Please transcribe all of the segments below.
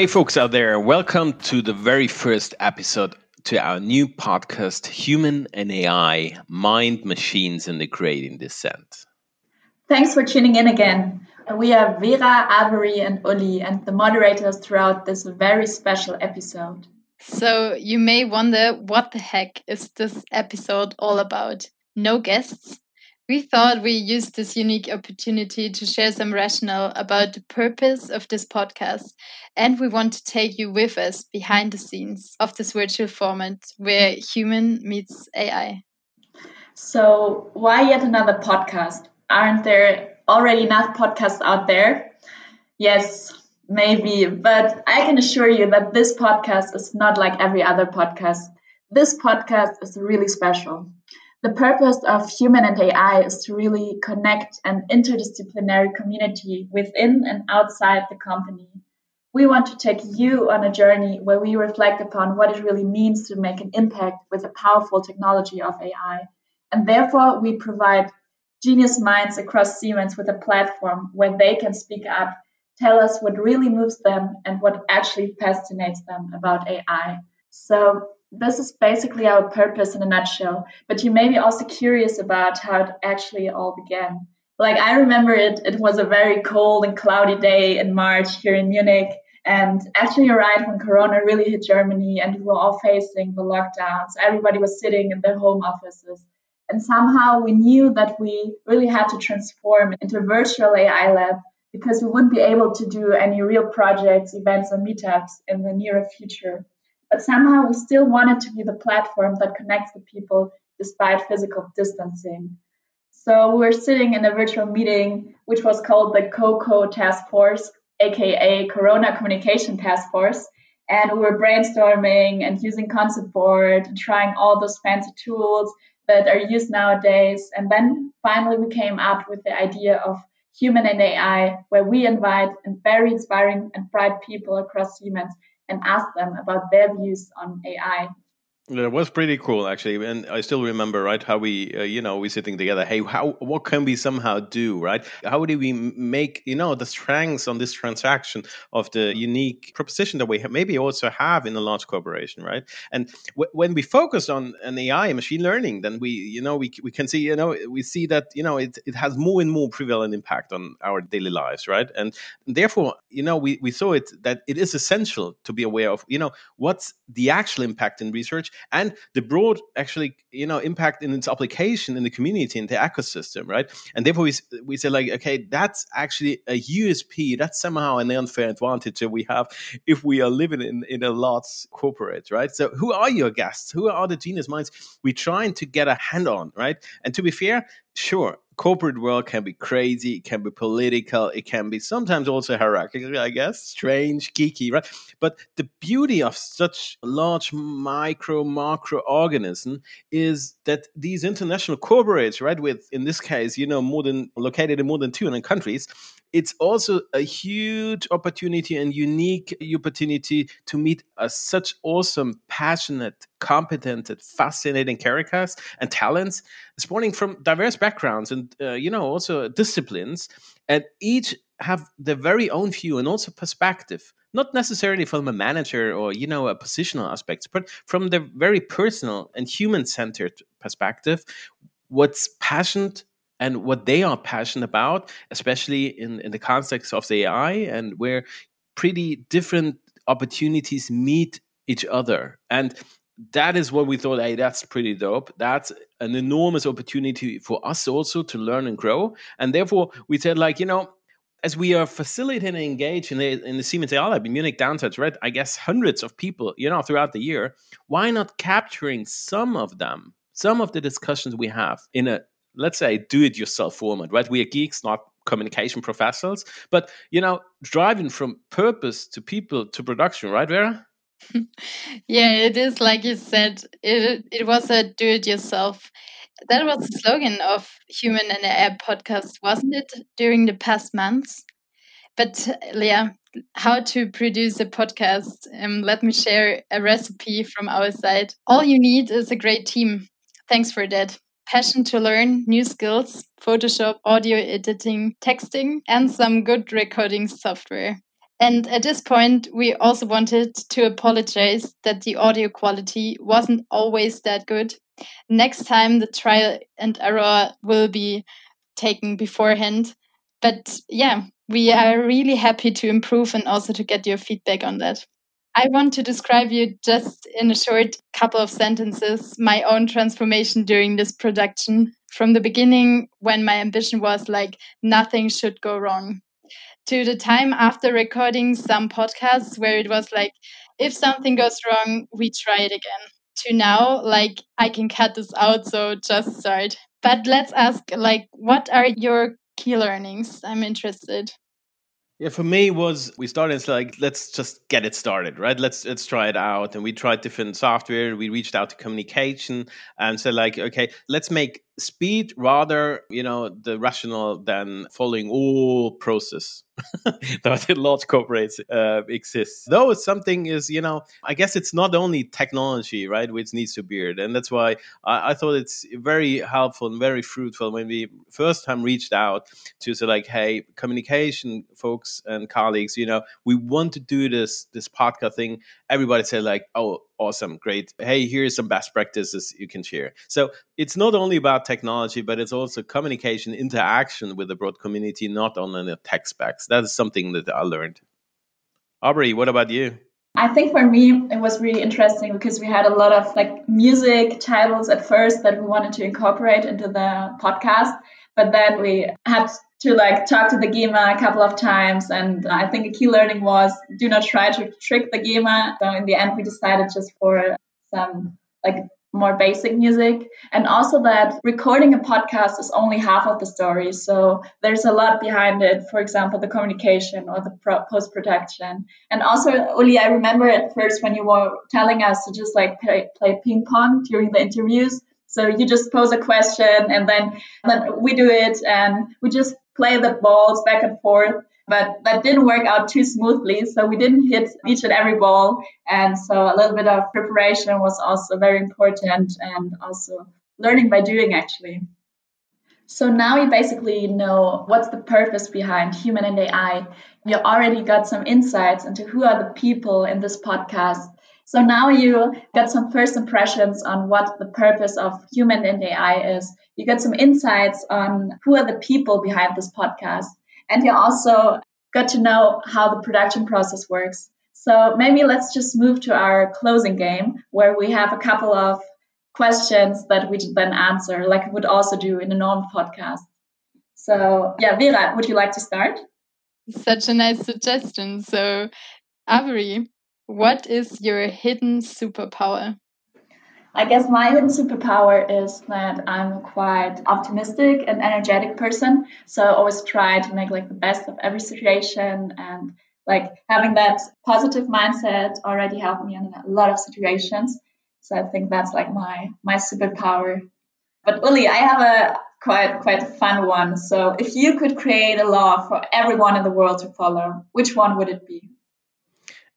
Hey, folks out there, welcome to the very first episode to our new podcast, Human and AI Mind, Machines, and the Creating Descent. Thanks for tuning in again. We are Vera, Arberie, and Ulli, and the moderators throughout this very special episode. So, you may wonder what the heck is this episode all about? No guests, we thought we used this unique opportunity to share some rationale about the purpose of this podcast, and we want to take you with us behind the scenes of this virtual format where human meets AI. So, why yet another podcast? Aren't there already enough podcasts out there? Yes, maybe, but I can assure you that this podcast is not like every other podcast. This podcast is really special. The purpose of human and AI is to really connect an interdisciplinary community within and outside the company. We want to take you on a journey where we reflect upon what it really means to make an impact with the powerful technology of AI. And therefore, we provide genius minds across Siemens with a platform where they can speak up, tell us what really moves them and what actually fascinates them about AI. So, this is basically our purpose in a nutshell. But you may be also curious about how it actually all began. Like I remember it, it was a very cold and cloudy day in March here in Munich. And actually arrived when Corona really hit Germany and we were all facing the lockdowns. Everybody was sitting in their home offices. And somehow we knew that we really had to transform into a virtual AI lab because we wouldn't be able to do any real projects, events, or meetups in the near future. But somehow we still wanted to be the platform that connects the people despite physical distancing. So we were sitting in a virtual meeting, which was called the COCO Task Force, aka Corona Communication Task Force. And we were brainstorming and using concept board and trying all those fancy tools that are used nowadays. And then finally we came up with the idea of human and AI, where we invite very inspiring and bright people across Siemens and ask them about their views on AI. It was pretty cool, actually, and I still remember, right, how we, uh, you know, we sitting together. Hey, how, what can we somehow do, right? How do we make, you know, the strengths on this transaction of the unique proposition that we have, maybe also have in a large corporation, right? And when we focus on an AI, machine learning, then we, you know, we we can see, you know, we see that, you know, it it has more and more prevalent impact on our daily lives, right? And therefore, you know, we we saw it that it is essential to be aware of, you know, what's the actual impact in research and the broad actually you know impact in its application in the community in the ecosystem right? And therefore we, we say like okay that's actually a usp that's somehow an unfair advantage that we have if we are living in, in a large corporate right? So who are your guests? Who are the genius minds we're trying to get a hand on right? And to be fair sure corporate world can be crazy, it can be political, it can be sometimes also hierarchical, I guess, strange, geeky, right? But the beauty of such large micro macro organism is that these international corporates, right, with in this case, you know, more than located in more than 200 countries, it's also a huge opportunity and unique opportunity to meet a, such awesome, passionate, competent, fascinating characters and talents, spawning from diverse backgrounds and uh, you know also disciplines, and each have their very own view and also perspective not necessarily from a manager or you know a positional aspect but from the very personal and human centered perspective. What's passionate and what they are passionate about, especially in, in the context of the AI and where pretty different opportunities meet each other. And that is what we thought, hey, that's pretty dope. That's an enormous opportunity for us also to learn and grow. And therefore, we said, like, you know, as we are facilitating and engage in the, in the Siemens AI Lab in Munich downtown, right? I guess hundreds of people, you know, throughout the year. Why not capturing some of them, some of the discussions we have in a let's say do it yourself format right? We are geeks not communication professionals but you know driving from purpose to people to production right vera? Yeah it is like you said it, it was a do it yourself that was the slogan of human and AI podcast wasn't it during the past months? But yeah how to produce a podcast um, let me share a recipe from our side. All you need is a great team. Thanks for that passion to learn new skills, Photoshop, audio editing, texting, and some good recording software. And at this point, we also wanted to apologize that the audio quality wasn't always that good. Next time, the trial and error will be taken beforehand. But yeah, we are really happy to improve and also to get your feedback on that. I want to describe you just in a short couple of sentences my own transformation during this production. From the beginning, when my ambition was like nothing should go wrong, to the time after recording some podcasts where it was like, if something goes wrong, we try it again. To now, like, I can cut this out, so just start. But let's ask, like, what are your key learnings? I'm interested. Yeah, for me was we started it's like let's just get it started, right? Let's let's try it out, and we tried different software. We reached out to communication and said like, okay, let's make speed rather, you know, the rational than following all process that in large corporates uh, exists. Though something is, you know, I guess it's not only technology, right, which needs to beard, and that's why I, I, thought it's very helpful and very fruitful when we first time reached out to say like, hey, communication folks and colleagues, you know, we want to do this this podcast thing. Everybody said like, oh, awesome, great. Hey, here's some best practices you can share. So it's not only about technology, but it's also communication, interaction with the broad community, not only the tech specs. That is something that I learned. Arberie, what about you? I think for me it was really interesting because we had a lot of like music titles at first that we wanted to incorporate into the podcast, but then we had to like talk to the GEMA a couple of times. And I think a key learning was do not try to trick the GEMA. So in the end, we decided just for some like more basic music and also that recording a podcast is only half of the story so there's a lot behind it for example the communication or the post production and also ulli i remember at first when you were telling us to just like play, play ping pong during the interviews so you just pose a question and then, then we do it and we just play the balls back and forth. But that didn't work out too smoothly. So we didn't hit each and every ball. And so a little bit of preparation was also very important and also learning by doing actually. So now you basically know what's the purpose behind human and AI. You already got some insights into who are the people in this podcast so now you got some first impressions on what the purpose of human and AI is. You got some insights on who are the people behind this podcast. And you also got to know how the production process works. So maybe let's just move to our closing game where we have a couple of questions that we then answer, like we would also do in a normal podcast. So, yeah, Vera, would you like to start? Such a nice suggestion. So, Arberie, what is your hidden superpower? I guess my hidden superpower is that I'm quite optimistic and energetic person. So I always try to make like the best of every situation and like having that positive mindset already helped me in a lot of situations. So I think that's like my my superpower. But Ulli, I have a quite quite fun one. So if you could create a law for everyone in the world to follow, which one would it be?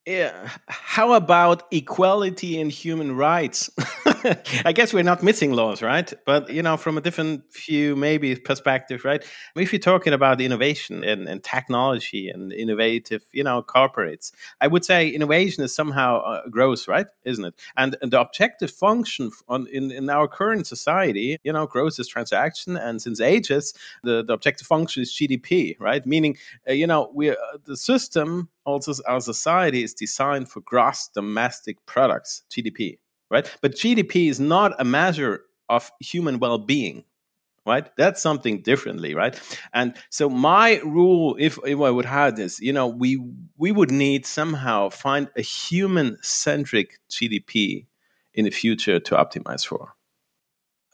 Yeah. How about equality and human rights? I guess we're not missing laws, right? But you know, from a different view, maybe perspective, right? If you're talking about innovation and, and technology and innovative, you know, corporates, I would say innovation is somehow uh, growth, right? Isn't it? And, and the objective function on in, in our current society, you know, growth is transaction, and since ages, the, the objective function is GDP, right? Meaning, uh, you know, we uh, the system also our society is designed for gross domestic products gdp right? But gdp is not a measure of human well-being right? That's something differently right? And so my rule if, if i would have this you know we we would need somehow find a human centric gdp in the future to optimize for.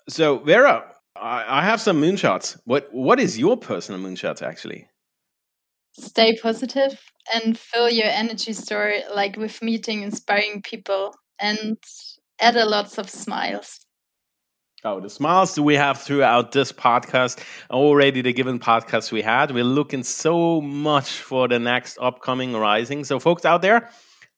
So vera I, I have some moonshots. What what is your personal moonshot actually? Stay positive and fill your energy store like with meeting inspiring people and add a lots of smiles Oh, the smiles we have throughout this podcast, already the given podcast we had. We're looking so much for the next upcoming rising. So, folks out there,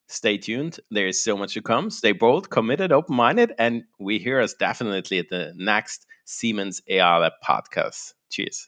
stay tuned. There is so much to come. Stay bold, committed, open minded, and we hear us definitely at the next Siemens AI podcast. Cheers.